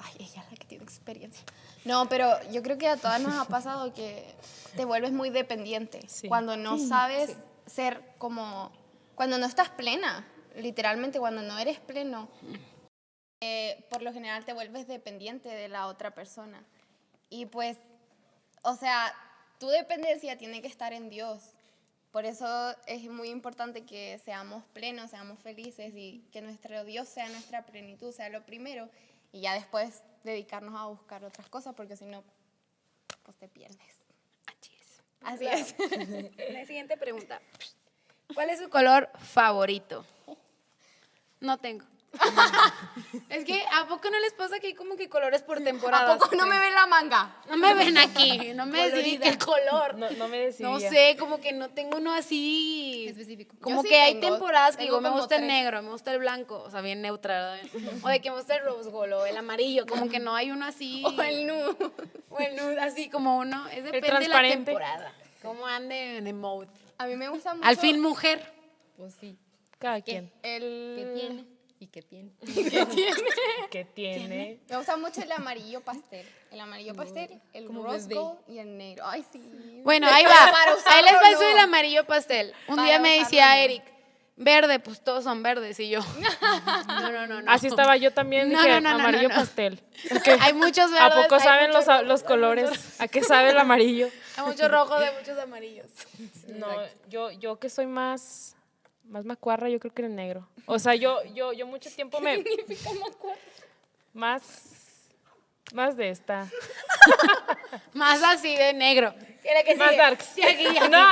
Ay, ella es la que tiene experiencia. No, pero yo creo que a todas nos ha pasado que te vuelves muy dependiente. Sí. Cuando no sabes ser como... Cuando no estás plena, literalmente cuando no eres pleno, eh, por lo general te vuelves dependiente de la otra persona. Y pues, o sea, tu dependencia tiene que estar en Dios. Por eso es muy importante que seamos plenos, seamos felices y que nuestro Dios sea nuestra plenitud, sea lo primero. Y ya después dedicarnos a buscar otras cosas, porque si no, pues te pierdes. Así es. <laughs> La siguiente pregunta. ¿Cuál es su color favorito? <laughs> No tengo. <laughs> es que, ¿a poco no les pasa que hay como que colores por temporada? ¿A poco no me ven la manga? No me ven aquí, no me deciden qué color. No, no me decidía. No sé, como que no tengo uno así Específico. Como sí que hay temporadas que digo, me gusta el negro, me gusta el blanco, o sea, bien neutral. <laughs> O de que me gusta el rose gold o el amarillo, como que no hay uno así. <laughs> O el nudo. o el nude, así como uno. Es depende de la temporada. Cómo ande de mode. A mí me gusta mucho. Al fin, mujer. Pues sí. Cada quien. El... ¿Qué tiene? ¿Y qué tiene? <laughs> que tiene. Me gusta mucho el amarillo pastel. El amarillo pastel, el gold y el negro. Ay, sí. Bueno, <laughs> ahí va. Ahí les va eso del amarillo pastel. Un Para día me decía no. Eric, verde, pues todos son verdes y yo. <laughs> No, no, no, no. Así estaba yo también, No, dije, no, amarillo no, no. pastel. Hay muchos ¿A verdes. poco hay saben los, los colores? ¿A qué sabe el amarillo? Hay muchos rojos de muchos amarillos. No, yo, yo que soy más, más macuarra, yo creo que el negro. O sea, yo, yo, yo mucho tiempo me... Más, más de esta. Más así de negro. ¿Quiere que Más sigue? darks. Y aquí, y aquí. No,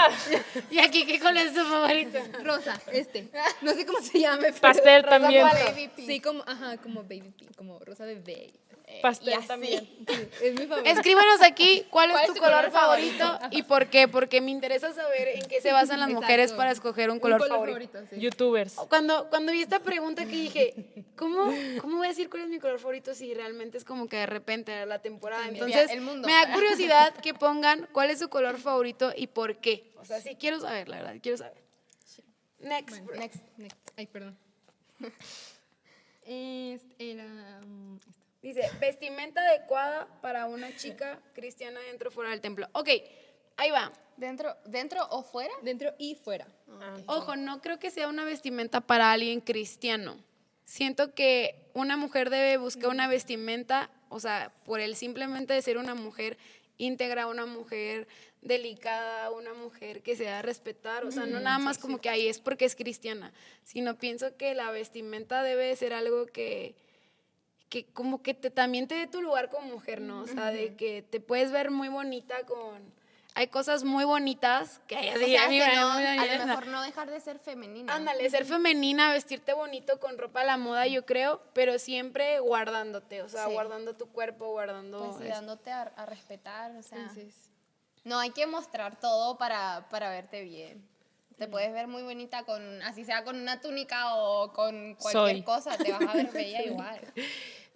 ¿Y aquí qué color es tu favorito? Rosa, este. No sé cómo se llame. pero- pastel rosa también. cuál Baby pink. Sí, como, ajá, como baby pink, como rosa bebé. Y Pastel así. también. <laughs> Sí, es mi favorito. Escríbanos aquí cuál es ¿Cuál tu es tu color color favorito favorito? y por qué, porque me interesa saber en qué se basan las Exacto. mujeres para escoger un color, favorito. sí. Youtubers. Cuando, cuando vi esta pregunta que dije, ¿cómo, ¿cómo voy a decir cuál es mi color favorito si realmente es como que de repente era la temporada? Entonces, el mundo. me da curiosidad que pongan cuál es su color favorito y por qué. O sea, sí quiero saber, la verdad, quiero saber. Next. Next. Next. Ay, perdón. <laughs> Este era. mm, esta. Dice, vestimenta adecuada para una chica cristiana dentro o fuera del templo. Ok, ahí va. ¿Dentro, ¿Dentro o fuera? Dentro y fuera. Ojo, no creo que sea una vestimenta para alguien cristiano. Siento que una mujer debe buscar una vestimenta, o sea, por el simplemente de ser una mujer íntegra, una mujer delicada, una mujer que se da a respetar, o sea, no nada más como que ahí es porque es cristiana, sino pienso que la vestimenta debe de ser algo que, que como que te, también te dé tu lugar como mujer, ¿no? O sea, de que te puedes ver muy bonita con... Hay cosas muy bonitas que hay O así, sea, a mí que me- no, me- a me- lo mejor no dejar de ser femenina. Ándale, ser femenina, vestirte bonito con ropa a la moda, yo creo, pero siempre guardándote, o sea, Sí. guardando tu cuerpo, guardando... Pues dándote a, a respetar, o sea. Entonces, No hay que mostrar todo para, para verte bien. Te puedes ver muy bonita con, así sea con una túnica o con cualquier Soy. cosa, te vas a ver bella <laughs> igual.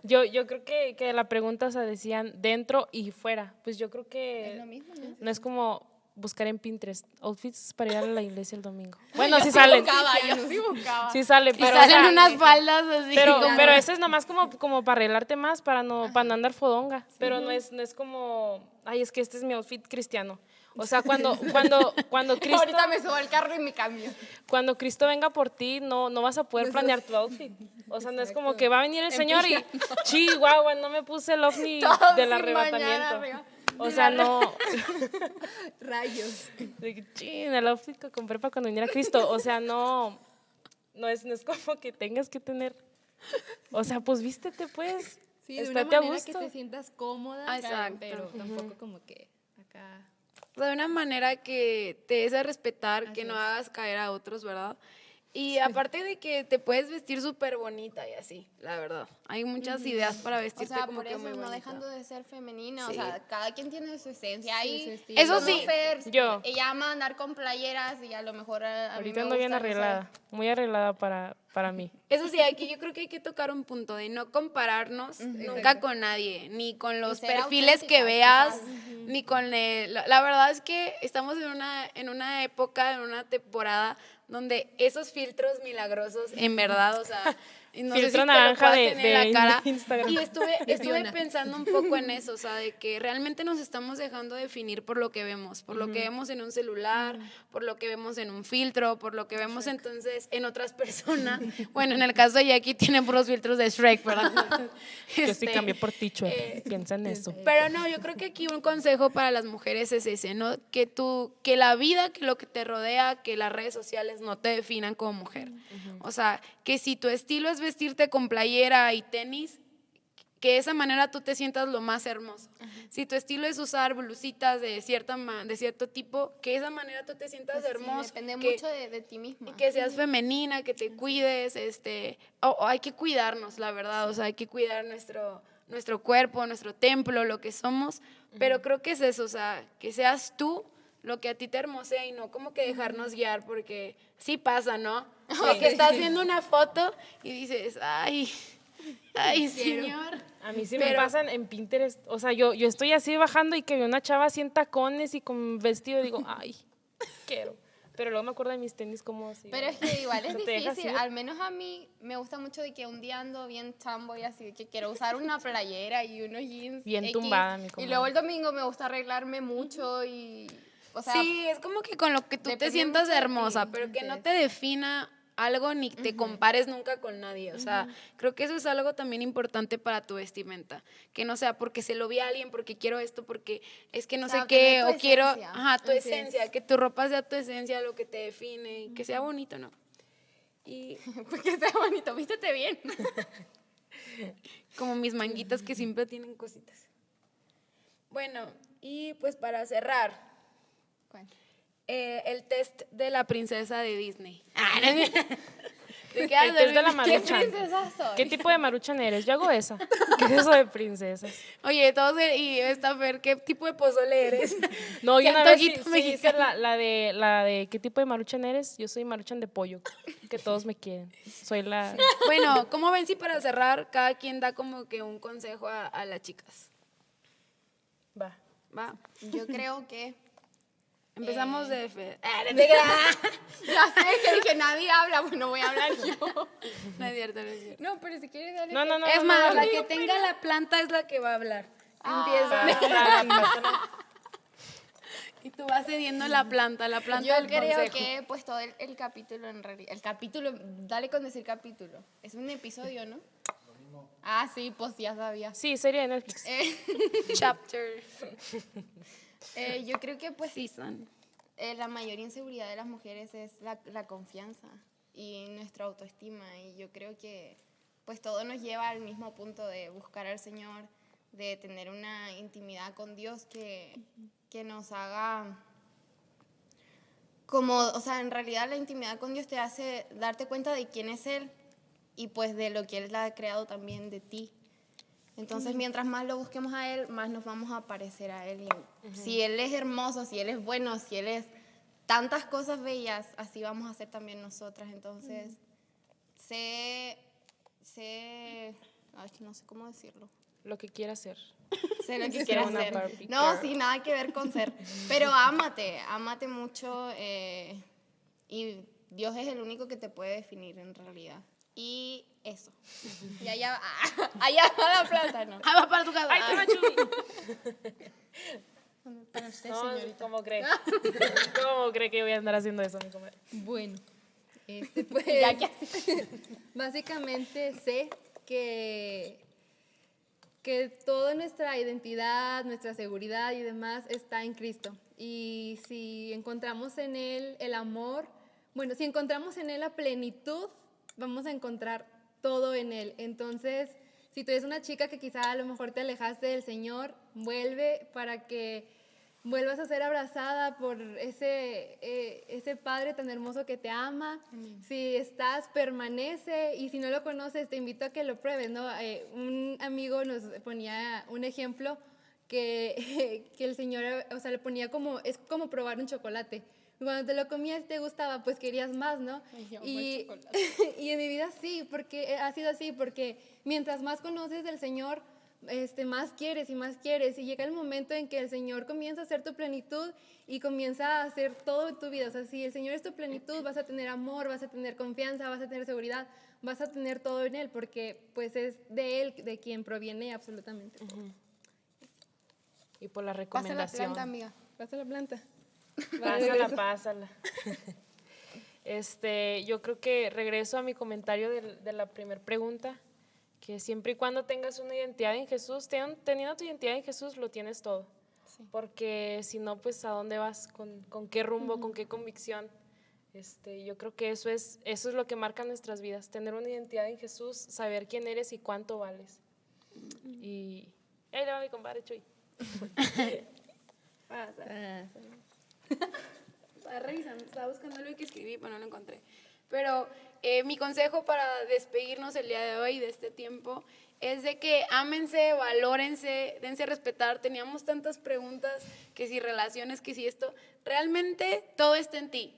Yo, yo creo que, que la pregunta, o sea, decían dentro y fuera. Pues yo creo que Es lo mismo, ¿no? no es como buscar en Pinterest outfits para ir a la iglesia el domingo. <laughs> Bueno, sí salen. Buscaba, yo sí buscaba. <laughs> Sí salen, Y pero, o salen sea, unas faldas así. pero, como- pero ese es nomás como, como para arreglarte más, para no, para no andar fodonga. Pero no es, no es como, ay, es que este es mi outfit cristiano. O sea, cuando, <laughs> cuando, cuando Cristo, Ahorita me subo al carro y me cambio. cuando Cristo venga por ti, no, no vas a poder planear tu outfit. O sea, no es como que va a venir el Señor y, chihuahua, <laughs> no me puse el ovni <laughs> Todo del arrebatamiento. O sea, no, rayos. de que, chin, el outfit que compré para cuando viniera Cristo. O sea, no, no es, no es como que tengas que tener, o sea, pues vístete pues. Sí, de estate una a manera gusto. que te sientas cómoda, Ah, exacto. pero tampoco como que acá. De una manera que te des a respetar, que no hagas caer a otros, ¿verdad? Y aparte de que te puedes vestir súper bonita y así, la verdad. Hay muchas ideas para O vestirte sea, como por que eso muy no bonita. dejando de ser femenina, Sí. o sea, cada quien tiene su esencia. Ahí, su estilo. Eso como sí. Fer, Yo. Ella ama andar con playeras y a lo mejor a, a mí Ahorita me ando bien no arreglada, muy arreglada para, para mí. Eso sí, aquí yo creo que hay que tocar un punto de no compararnos nunca con nadie, ni con los perfiles que veas, ni con el... La, la verdad es que estamos en una, en una época, en una temporada donde esos filtros milagrosos, en verdad, o sea... <laughs> y No sé Filtro si te lo naranja puedas de- en de la cara. <laughs> Instagram. Y estuve, estuve pensando un poco en <laughs> eso, o sea, de que realmente nos estamos dejando definir por lo que vemos, por lo que vemos en un celular, por lo que vemos en un filtro, por lo que vemos entonces en otras personas. Bueno, en el caso de Jackie tiene puros filtros de Shrek, ¿verdad? <laughs> Yo sí Este, cambié por Tichue, eh, piensa en eso. Pero no, yo creo que aquí un consejo para las mujeres es ese, ¿no? Que tú, que la vida, que lo que te rodea, que las redes sociales no te definan como mujer. O sea, que si tu estilo es vestirte con playera y tenis, que de esa manera tú te sientas lo más hermoso. Si tu estilo es usar blusitas de, cierta de cierto tipo, que de esa manera tú te sientas Pues sí, hermoso. depende que- mucho de, de ti misma. que seas femenina, que te cuides, este, o, o hay que cuidarnos, la verdad, o sea, hay que cuidar nuestro, nuestro cuerpo, nuestro templo, lo que somos, pero creo que es eso, o sea, que seas tú lo que a ti te hermosea y no como que dejarnos guiar, porque sí pasa, ¿no? <laughs> De que estás viendo una foto y dices, ay, ay, señor. A mí sí me Pero- pasan en Pinterest. O sea, yo, yo estoy así bajando y que veo una chava así en tacones y con vestido y digo, <laughs> ay, quiero. Pero luego me acuerdo de mis tenis como así. Pero es que <laughs> igual es difícil, al menos a mí me gusta mucho de que un día ando bien chambo y así, de que quiero usar una playera y unos jeans. Bien X, tumbada, mi Y comadre. luego el domingo me gusta arreglarme mucho y, o sea, sí, es como que con lo que tú te sientas ti. hermosa, pero que no te defina algo ni te compares nunca con nadie. O sea, creo que eso es algo también importante para tu vestimenta. Que no sea porque se lo vi a alguien, porque quiero esto, porque es que no sé qué, o quiero, ajá, tu esencia, que tu ropa sea tu esencia, lo que te define, que sea bonito, ¿no? Y <laughs> pues que sea bonito, vístete bien. Como mis manguitas que siempre tienen cositas. Bueno, y pues para cerrar, eh, el test de la princesa de Disney. Ah, el test de la maruchan. ¿Qué, tipo de maruchan eres? Yo hago esa. <laughs> ¿Qué es eso de princesas? Oye, todos, y esta ver, ¿qué tipo de pozole eres? <laughs> No, yo una vez sí, la, la, de, la de ¿qué tipo de maruchan eres? Yo soy maruchan de pollo, que todos me quieren. Soy la... Bueno, ¿cómo ven si para cerrar cada quien da como que un consejo a, a las chicas? Va. Va. Yo creo que Empezamos de fe. Ah, <laughs> ya sé que dije nadie habla, bueno voy a hablar yo. <laughs> No es cierto, no es cierto. No, pero si quieres darle. No, no, no. Es más, la que tenga la planta es la que va a hablar. Ah. Empieza. <laughs> y tú vas cediendo la planta, la planta Yo creo que pues todo el, capítulo en realidad, el capítulo, dale con decir capítulo. Es un episodio, ¿no? Ah, sí, pues ya sabía. Sí, sería de Netflix. Eh. Chapter. Eh, yo creo que pues sí, son. Eh, la mayor inseguridad de las mujeres es la, la, confianza y nuestra autoestima y yo creo que pues todo nos lleva al mismo punto de buscar al Señor, de tener una intimidad con Dios que, que nos haga como, o sea, en realidad la intimidad con Dios te hace darte cuenta de quién es Él y pues de lo que Él ha creado también de ti. Entonces, mientras más lo busquemos a Él, más nos vamos a parecer a Él. Si Él es hermoso, si Él es bueno, si Él es tantas cosas bellas, así vamos a ser también nosotras. Entonces, sé, sé, no sé cómo decirlo. Lo que quiera ser. <laughs> Sé lo que quiera hacer. No, sí, nada que ver con ser. <laughs> Pero ámate, ámate mucho eh, y Dios es el único que te puede definir en realidad. Y eso. Y allá, <laughs> allá va la planta, ¿no? Ah, va para tu casa. ¡Ay, te va <laughs> Para usted, no, señorita. ¿Cómo cree? <laughs> ¿Cómo cree que voy a andar haciendo eso, mi comer? Bueno, este, pues, ya que básicamente sé que, que toda nuestra identidad, nuestra seguridad y demás está en Cristo. Y si encontramos en Él el amor, bueno, si encontramos en Él la plenitud, vamos a encontrar todo en Él. Entonces, si tú eres una chica que quizá a lo mejor te alejaste del Señor, vuelve para que vuelvas a ser abrazada por ese, eh, ese Padre tan hermoso que te ama. Si estás, permanece y si no lo conoces, te invito a que lo pruebes. ¿no? Eh, un amigo nos ponía un ejemplo que, <laughs> que el Señor, o sea, le ponía como, es como probar un chocolate cuando te lo comías te gustaba, pues querías más, ¿no? y, <laughs> y en mi vida sí, porque ha sido así, porque mientras más conoces del Señor, este, más quieres y más quieres. Y llega el momento en que el Señor comienza a ser tu plenitud y comienza a hacer todo en tu vida. O sea, si el Señor es tu plenitud, vas a tener amor, vas a tener confianza, vas a tener seguridad, vas a tener todo en Él, porque pues es de Él de quien proviene absolutamente. Y por la recomendación. Pasa la planta, amiga. Pasa la planta. Pásala, pásala. Este, yo creo que regreso a mi comentario de, la primera pregunta, que siempre y cuando tengas una identidad en Jesús, teniendo tu identidad en Jesús, lo tienes todo. Porque si no, pues a dónde vas, con, con qué rumbo, con qué convicción. Este, yo creo que eso es, eso es lo que marca nuestras vidas, tener una identidad en Jesús, saber quién eres y cuánto vales. Y ahí le va mi compadre Chuy. <laughs> estaba revisando, estaba buscando lo que escribí, pero no lo encontré. Pero eh, mi consejo para despedirnos el día de hoy, de este tiempo, es de que ámense, valórense, dense a respetar. Teníamos tantas preguntas, que si relaciones, que si esto. Realmente todo está en ti,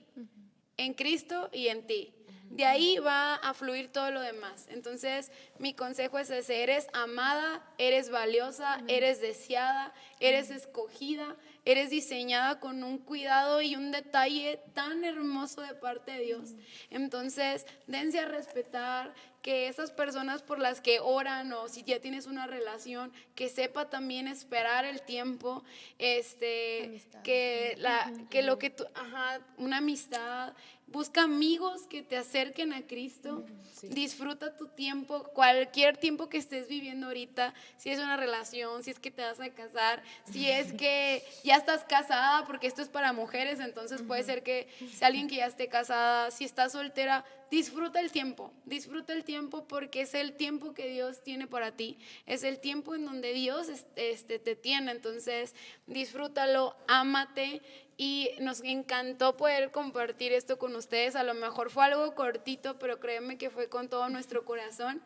en Cristo y en ti. De ahí va a fluir todo lo demás. Entonces, mi consejo es ese, eres amada, eres valiosa, eres deseada, eres escogida, eres diseñada con un cuidado y un detalle tan hermoso de parte de Dios. Entonces, dense a respetar que esas personas por las que oran o si ya tienes una relación, que sepa también esperar el tiempo, este, que, la, que lo que tú, ajá, una amistad, busca amigos que te acerquen a Cristo, disfruta tu tiempo, cualquier tiempo que estés viviendo ahorita, si es una relación, si es que te vas a casar, si es que ya estás casada, porque esto es para mujeres, entonces puede ser que si alguien que ya esté casada, si estás soltera, disfruta el tiempo, disfruta el tiempo porque es el tiempo que Dios tiene para ti, es el tiempo en donde Dios este, te tiene, entonces disfrútalo, ámate y nos encantó poder compartir esto con ustedes. A lo mejor fue algo cortito, pero créeme que fue con todo nuestro corazón.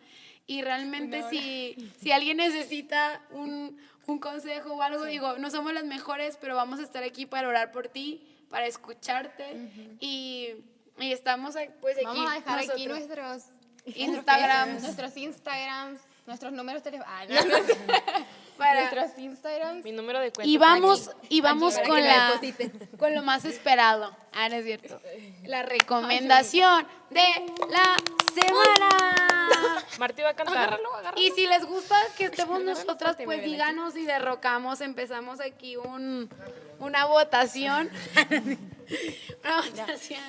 Y realmente si, si alguien necesita un, un consejo o algo, digo, no somos las mejores, pero vamos a estar aquí para orar por ti, para escucharte. y, y, estamos pues aquí. Vamos a dejar aquí nuestros Instagrams. Nuestros Instagrams, nuestros números telefónicos. Ah, <laughs> para nuestros Instagrams. Mi número de cuenta. Y vamos, y vamos con, la, con lo más esperado. Ah, no es cierto. La recomendación de la semana. <laughs> Martí va a cantar. Y si les gusta que estemos nosotras, pues díganos y derrocamos. Empezamos aquí un, una votación. <laughs> una votación.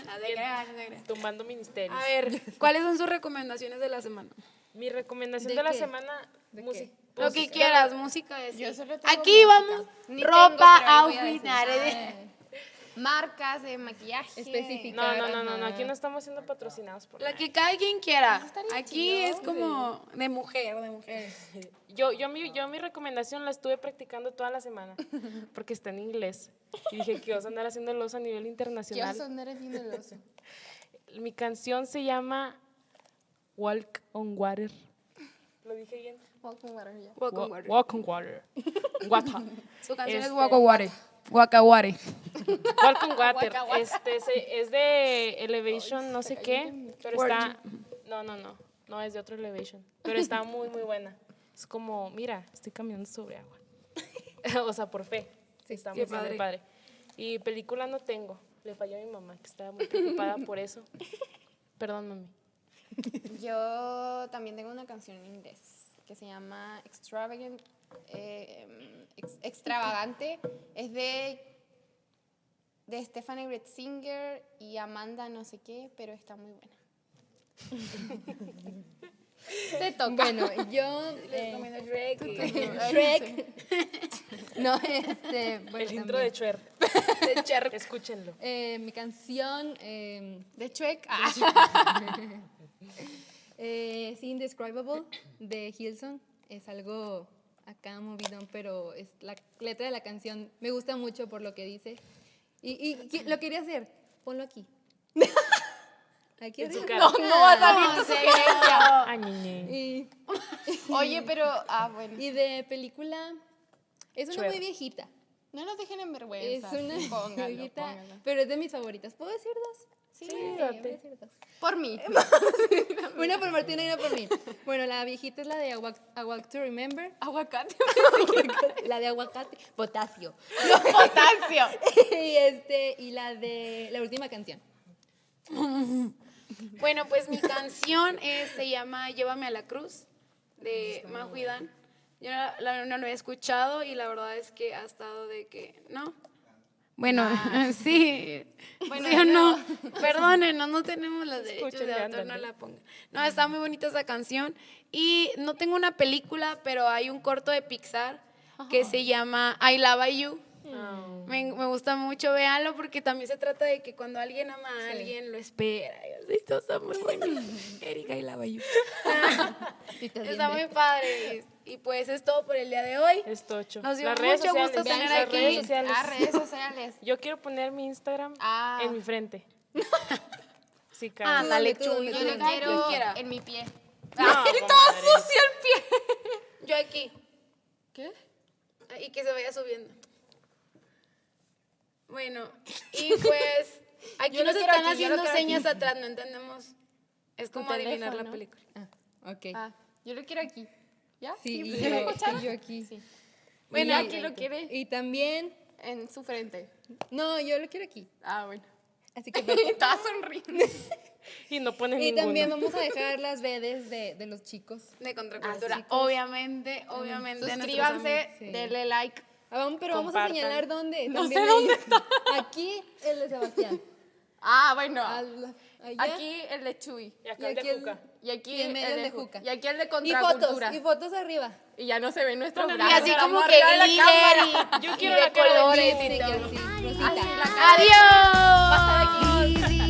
Tumbando ministerios. A ver, ¿cuáles son sus recomendaciones de la semana? Mi recomendación de, la semana, música. Lo que quieras, música es. Aquí vamos, ropa, outfit, marcas de maquillaje específicas. No, no, no, no, aquí no estamos siendo patrocinados por La que cada quien quiera. Aquí es como de mujer, de mujer. <laughs> Yo, yo, mi, yo mi recomendación la estuve practicando toda la semana <laughs> porque está en inglés. Y dije que vas a andar haciendo el oso a nivel internacional. ¿Qué vas a andar haciendo el oso? <laughs> Mi canción se llama Walk on Water. ¿Lo dije bien? Walk on Water, Walk on Water. Walk on Water. Guapa. Su canción es Walk on Water. Water. Walk on Water. Este es de Elevation, no sé qué, pero está... No, no, no. No, es de otro Elevation. Pero está muy, muy buena. Es como, mira, estoy caminando sobre agua. <laughs> o sea, por fe. Sí, está muy padre. padre. Y película no tengo. Le falló a mi mamá, que estaba muy preocupada por eso. <laughs> Perdón, mami. Yo también tengo una canción en inglés que se llama Extravagant, eh, Extravagante. Es de, de Stephanie Retzinger y Amanda no sé qué, pero está muy buena. <laughs> Te toca. Bueno, yo... Eh, Shrek. <laughs> Shrek. <laughs> no, este... El intro de Cher. De. Escúchenlo. Eh, mi canción... Eh, de Shrek. Ah. <laughs> Eh, es Indescribable de Hilson. Es algo acá movido, pero es la letra de la canción me gusta mucho por lo que dice. Y, lo quería hacer. Ponlo aquí. <laughs> Aquí no, no va a salir tu sugerencia. <laughs> Oye, pero, ah, bueno. Y de película, es una muy viejita. No nos dejen en vergüenza. Es una viejita, pero es de mis favoritas. ¿Puedo decir dos? Sí, Por mí. <laughs> una por Martina y una por mí. Bueno, la viejita es la de Aguacate to Remember. <laughs> Aguacate. la de aguacate. Potasio. potasio. <laughs> y, este, y la de la última canción. Bueno, pues mi canción se llama Llévame a la cruz de Majuidan. Yo la, no, la he escuchado y la verdad es que ha estado de que, ¿no? Bueno, ah. <laughs> sí. Bueno, ¿sí o no? <laughs> Perdónenos, no tenemos los derechos de autor, no la pongan. No, está muy bonita esa canción. Y no tengo una película, pero hay un corto de Pixar que se llama I Love You. Oh. Me, me, gusta mucho, véanlo, porque también se trata de que cuando alguien ama a alguien, lo espera. Y esto <laughs> <laughs> está muy bueno. Erika, I Love You. está muy padre. Y pues es todo por el día de hoy. Es tocho. Nos dio mucho gusto tener aquí. Redes sociales. Ah, redes sociales. Yo quiero poner mi Instagram ah. en mi frente. <laughs> Sí, claro. Ah, dale, Yo lo quiero en mi pie. Ah, todo sucio el pie. Yo aquí. ¿Qué? Y que se vaya subiendo. Bueno, y pues <laughs> aquí nos están haciendo señas atrás, no entendemos. Es como adivinar la película. Ah, ok. Ah, yo lo quiero aquí. ¿Ya? Sí, y, yo, aquí. Sí. Bueno, aquí lo quiere. Y también en su frente. No, yo lo quiero aquí. Ah, bueno. Así que <laughs> está sonriendo. <laughs> y no pone Y también vamos a dejar las redes de, de los chicos. De Contracultura. obviamente, obviamente. Suscríbanse, denle like. Ah, pero vamos a señalar dónde. No sé dónde está. Aquí, el de Sebastián. Ah, bueno. Al-. Aquí el de Chuy. Y acá Y el de aquí el- Juca. Y aquí Y el de Ju- Juca. Y aquí el de Y fotos, contracultura. y fotos arriba. Y ya no se ven nuestros Y brazos. así la como que la líder cámara. y, Yo y quiero de la colores y y todo. así. Así, la de- ¡Adiós!